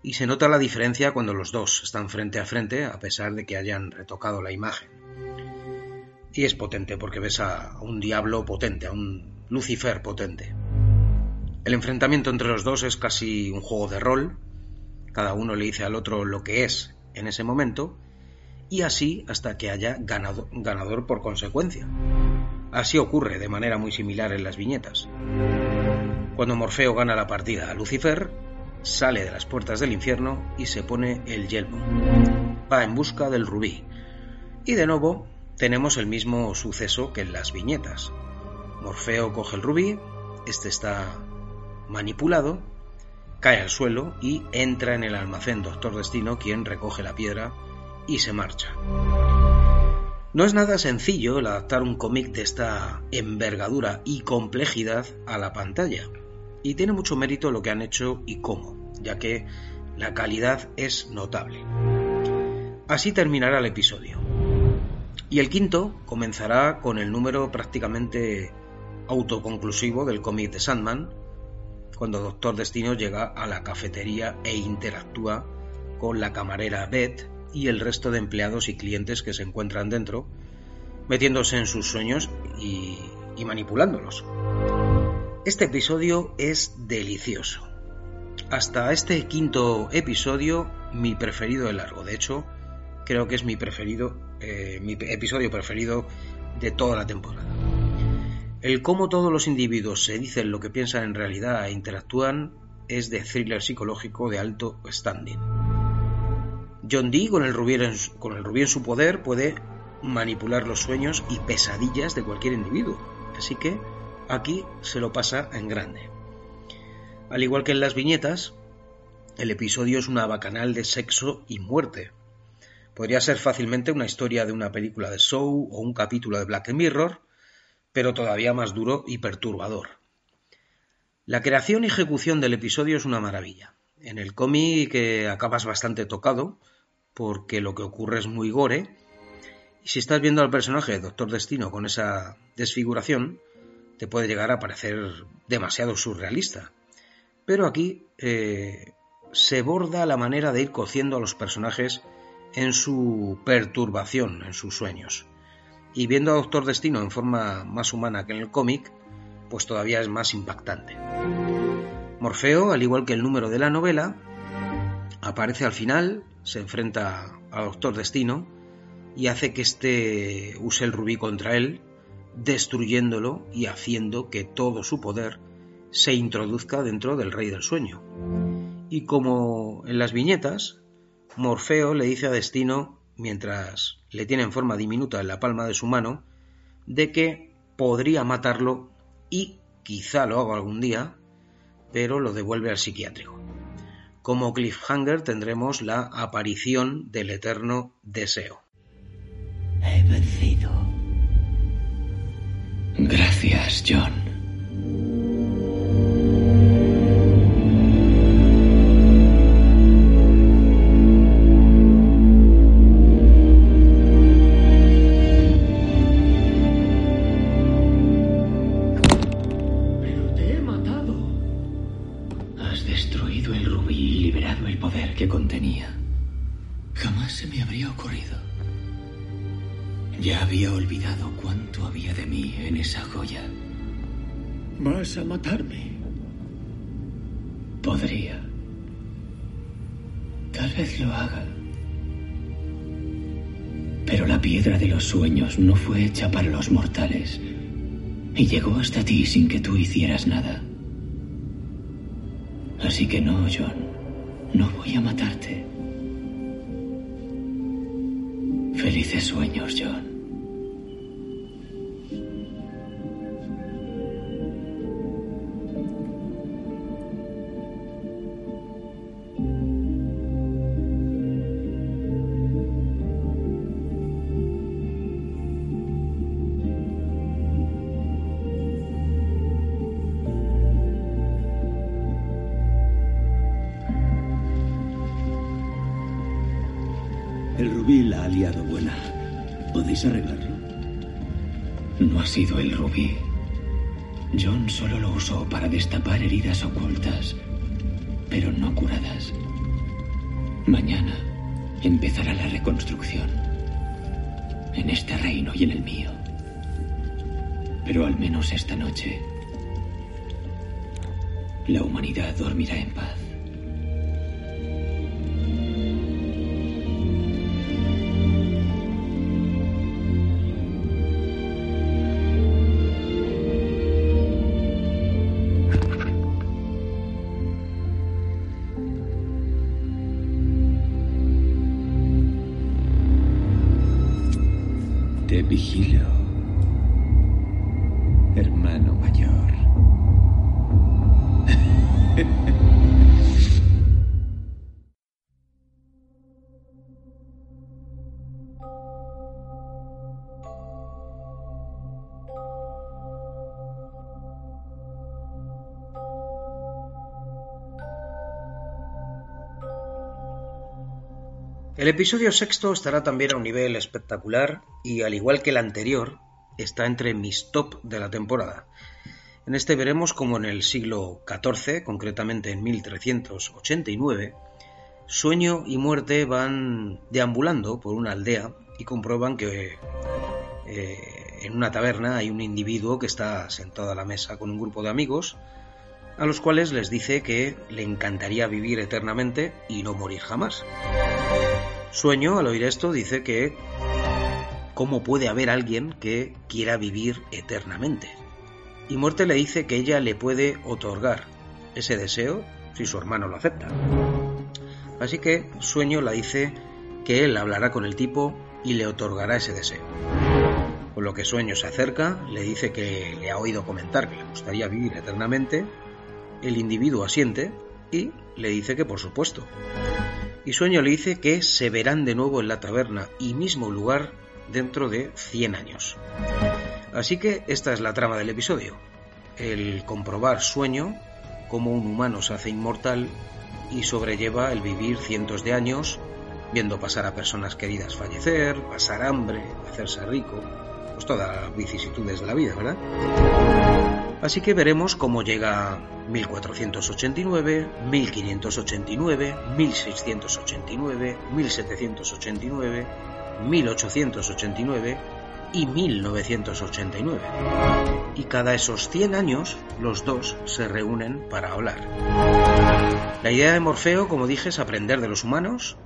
Y se nota la diferencia cuando los dos están frente a frente, a pesar de que hayan retocado la imagen. Y es potente porque ves a un diablo potente, a un Lucifer potente. El enfrentamiento entre los dos es casi un juego de rol. Cada uno le dice al otro lo que es en ese momento y así hasta que haya ganado, ganador por consecuencia. Así ocurre de manera muy similar en las viñetas. Cuando Morfeo gana la partida a Lucifer, sale de las puertas del infierno y se pone el yelmo. Va en busca del rubí. Y de nuevo tenemos el mismo suceso que en las viñetas. Morfeo coge el rubí, este está manipulado, cae al suelo y entra en el almacén Doctor Destino, quien recoge la piedra y se marcha. No es nada sencillo el adaptar un cómic de esta envergadura y complejidad a la pantalla, y tiene mucho mérito lo que han hecho y cómo, ya que la calidad es notable. Así terminará el episodio. Y el quinto comenzará con el número prácticamente autoconclusivo del cómic de Sandman, cuando Doctor Destino llega a la cafetería e interactúa con la camarera Beth y el resto de empleados y clientes que se encuentran dentro, metiéndose en sus sueños y, manipulándolos. Este episodio es delicioso. Hasta este quinto episodio, mi preferido de largo. De hecho, creo que es mi preferido, eh, mi episodio preferido de toda la temporada. El cómo todos los individuos se dicen lo que piensan en realidad e interactúan es de thriller psicológico de alto standing. John Dee, con el, rubí en, con el rubí en su poder, puede manipular los sueños y pesadillas de cualquier individuo. Así que aquí se lo pasa en grande. Al igual que en las viñetas, el episodio es una bacanal de sexo y muerte. Podría ser fácilmente una historia de una película de show o un capítulo de Black Mirror, pero todavía más duro y perturbador. La creación y ejecución del episodio es una maravilla. En el cómic acabas bastante tocado, porque lo que ocurre es muy gore. Y si estás viendo al personaje de Doctor Destino con esa desfiguración, te puede llegar a parecer demasiado surrealista. Pero aquí eh, se borda la manera de ir cociendo a los personajes en su perturbación, en sus sueños. Y viendo a Doctor Destino en forma más humana que en el cómic, pues todavía es más impactante. Morfeo, al igual que el número de la novela, aparece al final se enfrenta a Doctor Destino y hace que éste use el rubí contra él, destruyéndolo y haciendo que todo su poder se introduzca dentro del Rey del Sueño. Y como en las viñetas, Morfeo le dice a Destino, mientras le tiene en forma diminuta en la palma de su mano, de que podría matarlo y quizá lo haga algún día, pero lo devuelve al psiquiátrico. Como cliffhanger tendremos la aparición del eterno deseo. He vencido. Gracias, John. Para los mortales. Y llegó hasta ti sin que tú hicieras nada. Así que no, John. No voy a matarte. Felices sueños, John. ¿Podéis arreglarlo? No ha sido el rubí. John solo lo usó para destapar heridas ocultas, pero no curadas. Mañana empezará la reconstrucción. En este reino y en el mío. Pero al menos esta noche, la humanidad dormirá en paz. El episodio sexto estará también a un nivel espectacular y al igual que el anterior, está entre mis top de la temporada. En este veremos como en el siglo XIV, concretamente en 1389, Sueño y Muerte van deambulando por una aldea y comprueban que eh, en una taberna hay un individuo que está sentado a la mesa con un grupo de amigos a los cuales les dice que le encantaría vivir eternamente y no morir jamás. Sueño, al oír esto, dice que ¿cómo puede haber alguien que quiera vivir eternamente? Y Muerte le dice que ella le puede otorgar ese deseo si su hermano lo acepta. Así que Sueño le dice que él hablará con el tipo y le otorgará ese deseo. Con lo que Sueño se acerca, le dice que le ha oído comentar que le gustaría vivir eternamente, el individuo asiente y le dice que por supuesto. Y Sueño le dice que se verán de nuevo en la taberna y mismo lugar dentro de 100 años. Así que esta es la trama del episodio. El comprobar Sueño, cómo un humano se hace inmortal y sobrelleva el vivir cientos de años, viendo pasar a personas queridas fallecer, pasar hambre, hacerse rico, pues todas las vicisitudes de la vida, ¿verdad? Así que veremos cómo llega 1489, 1589, 1689, 1789, 1889 y 1989. Y cada esos 100 años los dos se reúnen para hablar. La idea de Morfeo, como dije, es aprender de los humanos,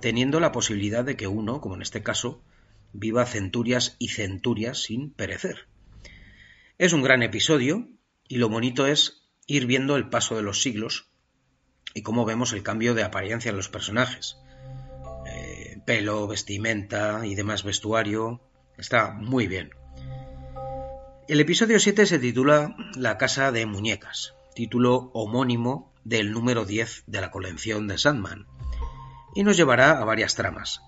teniendo la posibilidad de que uno, como en este caso, viva centurias y centurias sin perecer. Es un gran episodio y lo bonito es ir viendo el paso de los siglos y cómo vemos el cambio de apariencia en los personajes. Eh, pelo, vestimenta y demás vestuario. Está muy bien. El episodio 7 se titula La Casa de Muñecas, título homónimo del número 10 de la colección de Sandman, y nos llevará a varias tramas.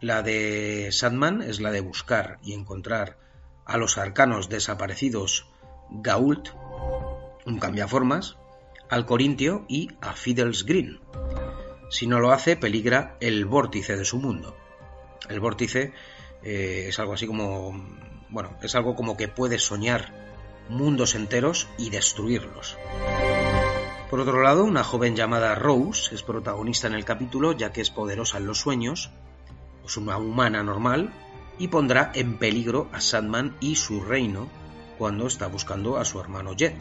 La de Sandman es la de buscar y encontrar a los arcanos desaparecidos Gault, un cambiaformas, al Corintio y a Fiddles Green. Si no lo hace, peligra el vórtice de su mundo. El vórtice eh, es algo así como. Bueno, es algo como que puede soñar mundos enteros y destruirlos. Por otro lado, una joven llamada Rose es protagonista en el capítulo ya que es poderosa en los sueños, es una humana normal, y pondrá en peligro a Sandman y su reino cuando está buscando a su hermano Jet.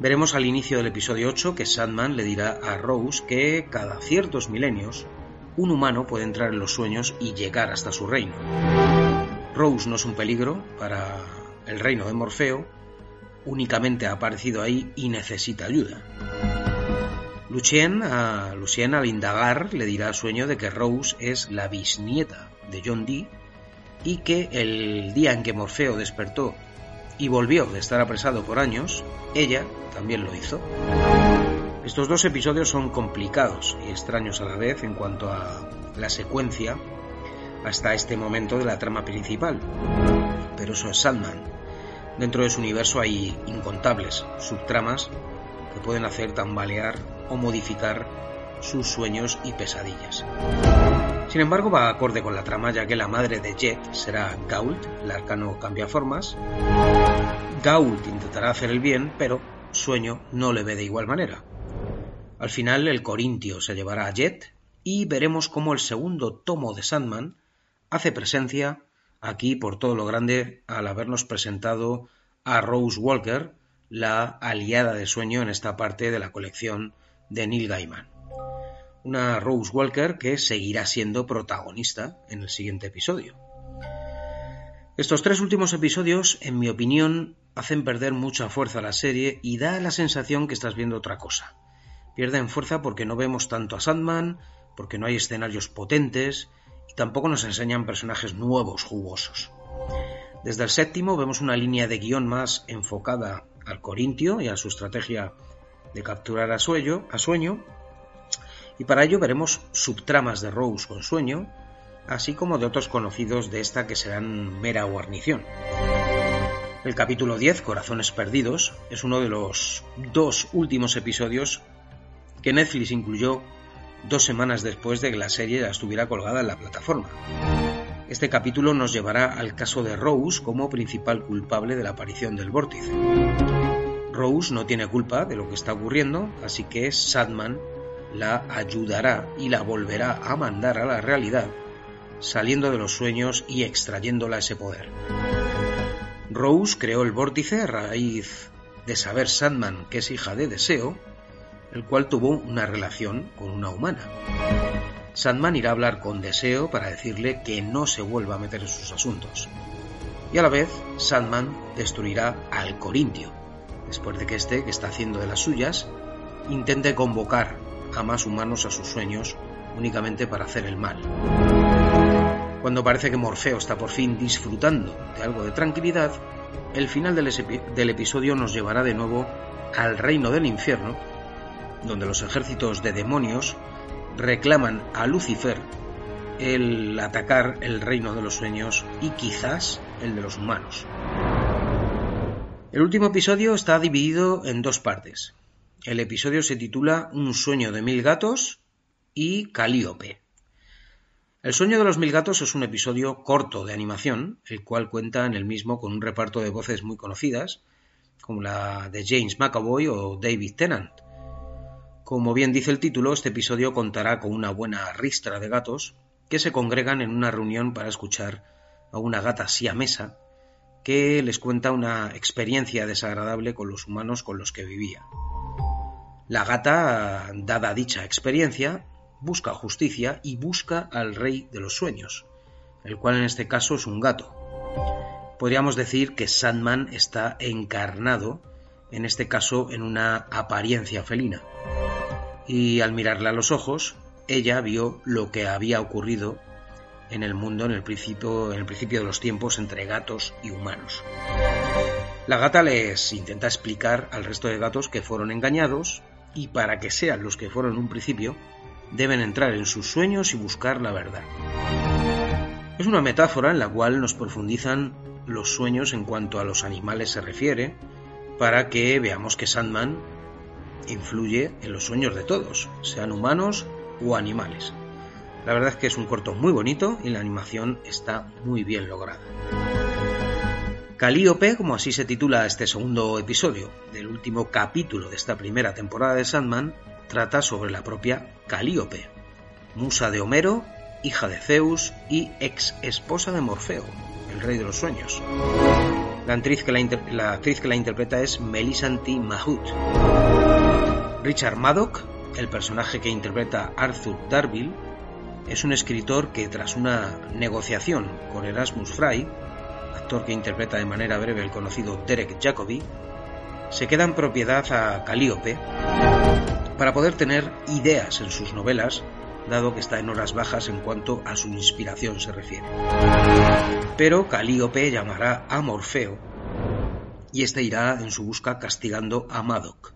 Veremos al inicio del episodio 8 que Sandman le dirá a Rose que cada ciertos milenios un humano puede entrar en los sueños y llegar hasta su reino. Rose no es un peligro para el reino de Morfeo, únicamente ha aparecido ahí y necesita ayuda. Lucien, a, Lucien al indagar le dirá al sueño de que Rose es la bisnieta de John Dee y que el día en que Morfeo despertó y volvió de estar apresado por años, ella también lo hizo. Estos dos episodios son complicados y extraños a la vez en cuanto a la secuencia hasta este momento de la trama principal. Pero eso es Sandman. Dentro de su universo hay incontables subtramas que pueden hacer tambalear o modificar sus sueños y pesadillas. Sin embargo, va acorde con la trama ya que la madre de Jet será Gault, el arcano cambia formas. Gault intentará hacer el bien, pero Sueño no le ve de igual manera. Al final, el Corintio se llevará a Jet y veremos cómo el segundo tomo de Sandman hace presencia aquí por todo lo grande al habernos presentado a Rose Walker, la aliada de Sueño en esta parte de la colección de Neil Gaiman una Rose Walker que seguirá siendo protagonista en el siguiente episodio. Estos tres últimos episodios, en mi opinión, hacen perder mucha fuerza a la serie y da la sensación que estás viendo otra cosa. Pierden fuerza porque no vemos tanto a Sandman, porque no hay escenarios potentes y tampoco nos enseñan personajes nuevos, jugosos. Desde el séptimo vemos una línea de guion más enfocada al Corintio y a su estrategia de capturar a sueño, a sueño y para ello veremos subtramas de Rose con sueño, así como de otros conocidos de esta que serán mera guarnición. El capítulo 10, Corazones Perdidos, es uno de los dos últimos episodios que Netflix incluyó dos semanas después de que la serie ya estuviera colgada en la plataforma. Este capítulo nos llevará al caso de Rose como principal culpable de la aparición del vórtice. Rose no tiene culpa de lo que está ocurriendo, así que Sadman la ayudará y la volverá a mandar a la realidad, saliendo de los sueños y extrayéndola ese poder. Rose creó el vórtice a raíz de saber Sandman que es hija de Deseo, el cual tuvo una relación con una humana. Sandman irá a hablar con Deseo para decirle que no se vuelva a meter en sus asuntos. Y a la vez, Sandman destruirá al Corintio, después de que éste, que está haciendo de las suyas, intente convocar a más humanos a sus sueños únicamente para hacer el mal. Cuando parece que Morfeo está por fin disfrutando de algo de tranquilidad, el final del, episodio nos llevará de nuevo al reino del infierno, donde los ejércitos de demonios reclaman a Lucifer el atacar el reino de los sueños y quizás el de los humanos. El último episodio está dividido en dos partes. El episodio se titula Un sueño de mil gatos y Calíope. El sueño de los mil gatos es un episodio corto de animación, el cual cuenta en el mismo con un reparto de voces muy conocidas, como la de James McAvoy o David Tennant. Como bien dice el título, este episodio contará con una buena ristra de gatos que se congregan en una reunión para escuchar a una gata siamesa que les cuenta una experiencia desagradable con los humanos con los que vivía. La gata, dada dicha experiencia, busca justicia y busca al rey de los sueños, el cual en este caso es un gato. Podríamos decir que Sandman está encarnado, en este caso, en una apariencia felina. Y al mirarle a los ojos, ella vio lo que había ocurrido en el mundo en el principio, en el principio de los tiempos entre gatos y humanos. La gata les intenta explicar al resto de gatos que fueron engañados y para que sean los que fueron un principio, deben entrar en sus sueños y buscar la verdad. Es una metáfora en la cual nos profundizan los sueños en cuanto a los animales se refiere, para que veamos que Sandman influye en los sueños de todos, sean humanos o animales. La verdad es que es un corto muy bonito y la animación está muy bien lograda. Calíope, como así se titula este segundo episodio del último capítulo de esta primera temporada de Sandman, trata sobre la propia Calíope, musa de Homero, hija de Zeus y ex esposa de Morfeo, el rey de los sueños. La actriz que la, interpreta es Melisanti Mahut. Richard Maddock, el personaje que interpreta Arthur Darville, es un escritor que tras una negociación con Erasmus Fry actor que interpreta de manera breve el conocido Derek Jacobi, se queda en propiedad a Calíope para poder tener ideas en sus novelas, dado que está en horas bajas en cuanto a su inspiración se refiere. Pero Calíope llamará a Morfeo y éste irá en su busca castigando a Madoc.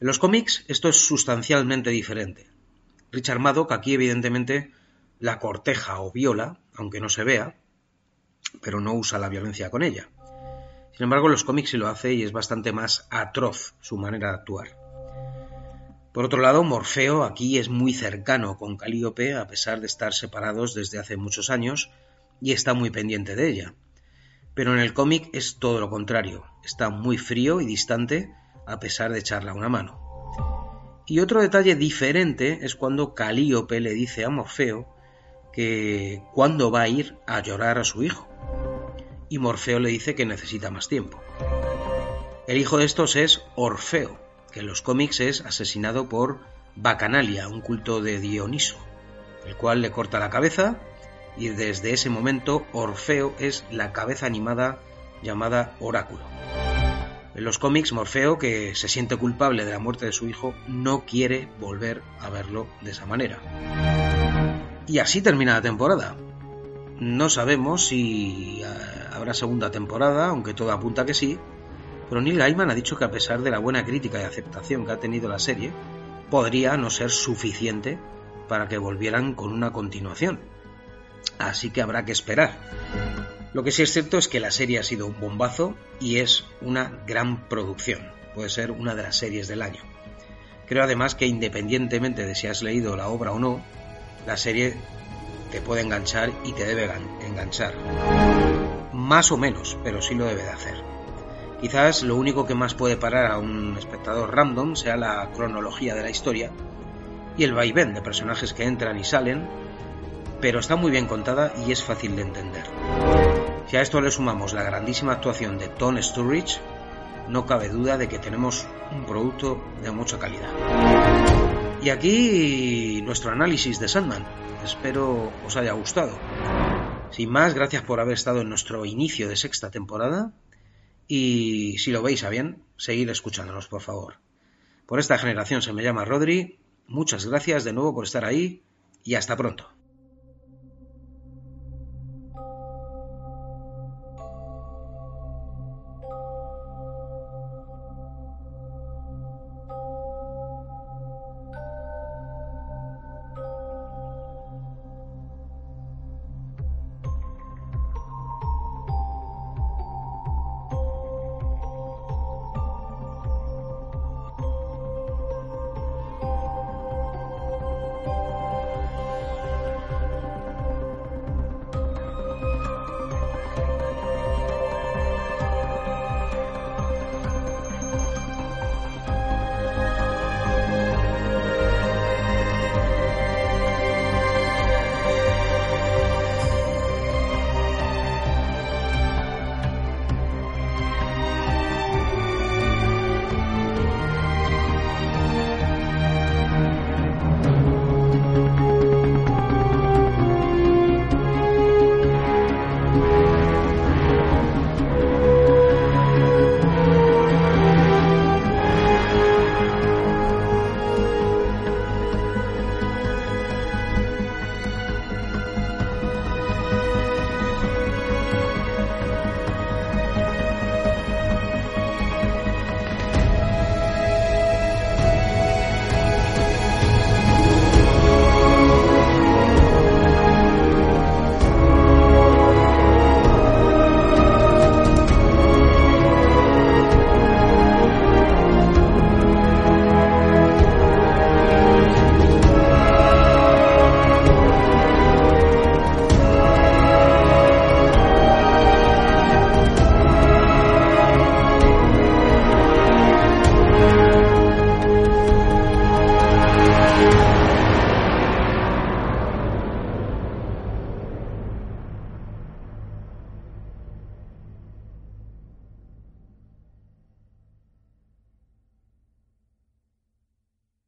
En los cómics esto es sustancialmente diferente. Richard Madoc aquí evidentemente la corteja o viola, aunque no se vea, pero no usa la violencia con ella. Sin embargo, en los cómics sí lo hace y es bastante más atroz su manera de actuar. Por otro lado, Morfeo aquí es muy cercano con Calíope a pesar de estar separados desde hace muchos años y está muy pendiente de ella. Pero en el cómic es todo lo contrario, está muy frío y distante a pesar de echarle una mano. Y otro detalle diferente es cuando Calíope le dice a Morfeo que cuándo va a ir a llorar a su hijo. Y Morfeo le dice que necesita más tiempo. El hijo de estos es Orfeo, que en los cómics es asesinado por Bacanalia, un culto de Dioniso, el cual le corta la cabeza y desde ese momento Orfeo es la cabeza animada llamada Oráculo. En los cómics, Morfeo, que se siente culpable de la muerte de su hijo, no quiere volver a verlo de esa manera. Y así termina la temporada. No sabemos si eh, habrá segunda temporada, aunque todo apunta que sí, pero Neil Gaiman ha dicho que a pesar de la buena crítica y aceptación que ha tenido la serie, podría no ser suficiente para que volvieran con una continuación. Así que habrá que esperar. Lo que sí es cierto es que la serie ha sido un bombazo y es una gran producción. Puede ser una de las series del año. Creo además que independientemente de si has leído la obra o no, la serie te puede enganchar y te debe enganchar. Más o menos, pero sí lo debe de hacer. Quizás lo único que más puede parar a un espectador random sea la cronología de la historia y el vaivén de personajes que entran y salen, pero está muy bien contada y es fácil de entender. Si a esto le sumamos la grandísima actuación de Tom Sturridge, no cabe duda de que tenemos un producto de mucha calidad. Y aquí nuestro análisis de Sandman. Espero os haya gustado. Sin más, gracias por haber estado en nuestro inicio de sexta temporada y si lo veis a bien, seguid escuchándonos, por favor. Por esta generación se me llama Rodri. Muchas gracias de nuevo por estar ahí y hasta pronto.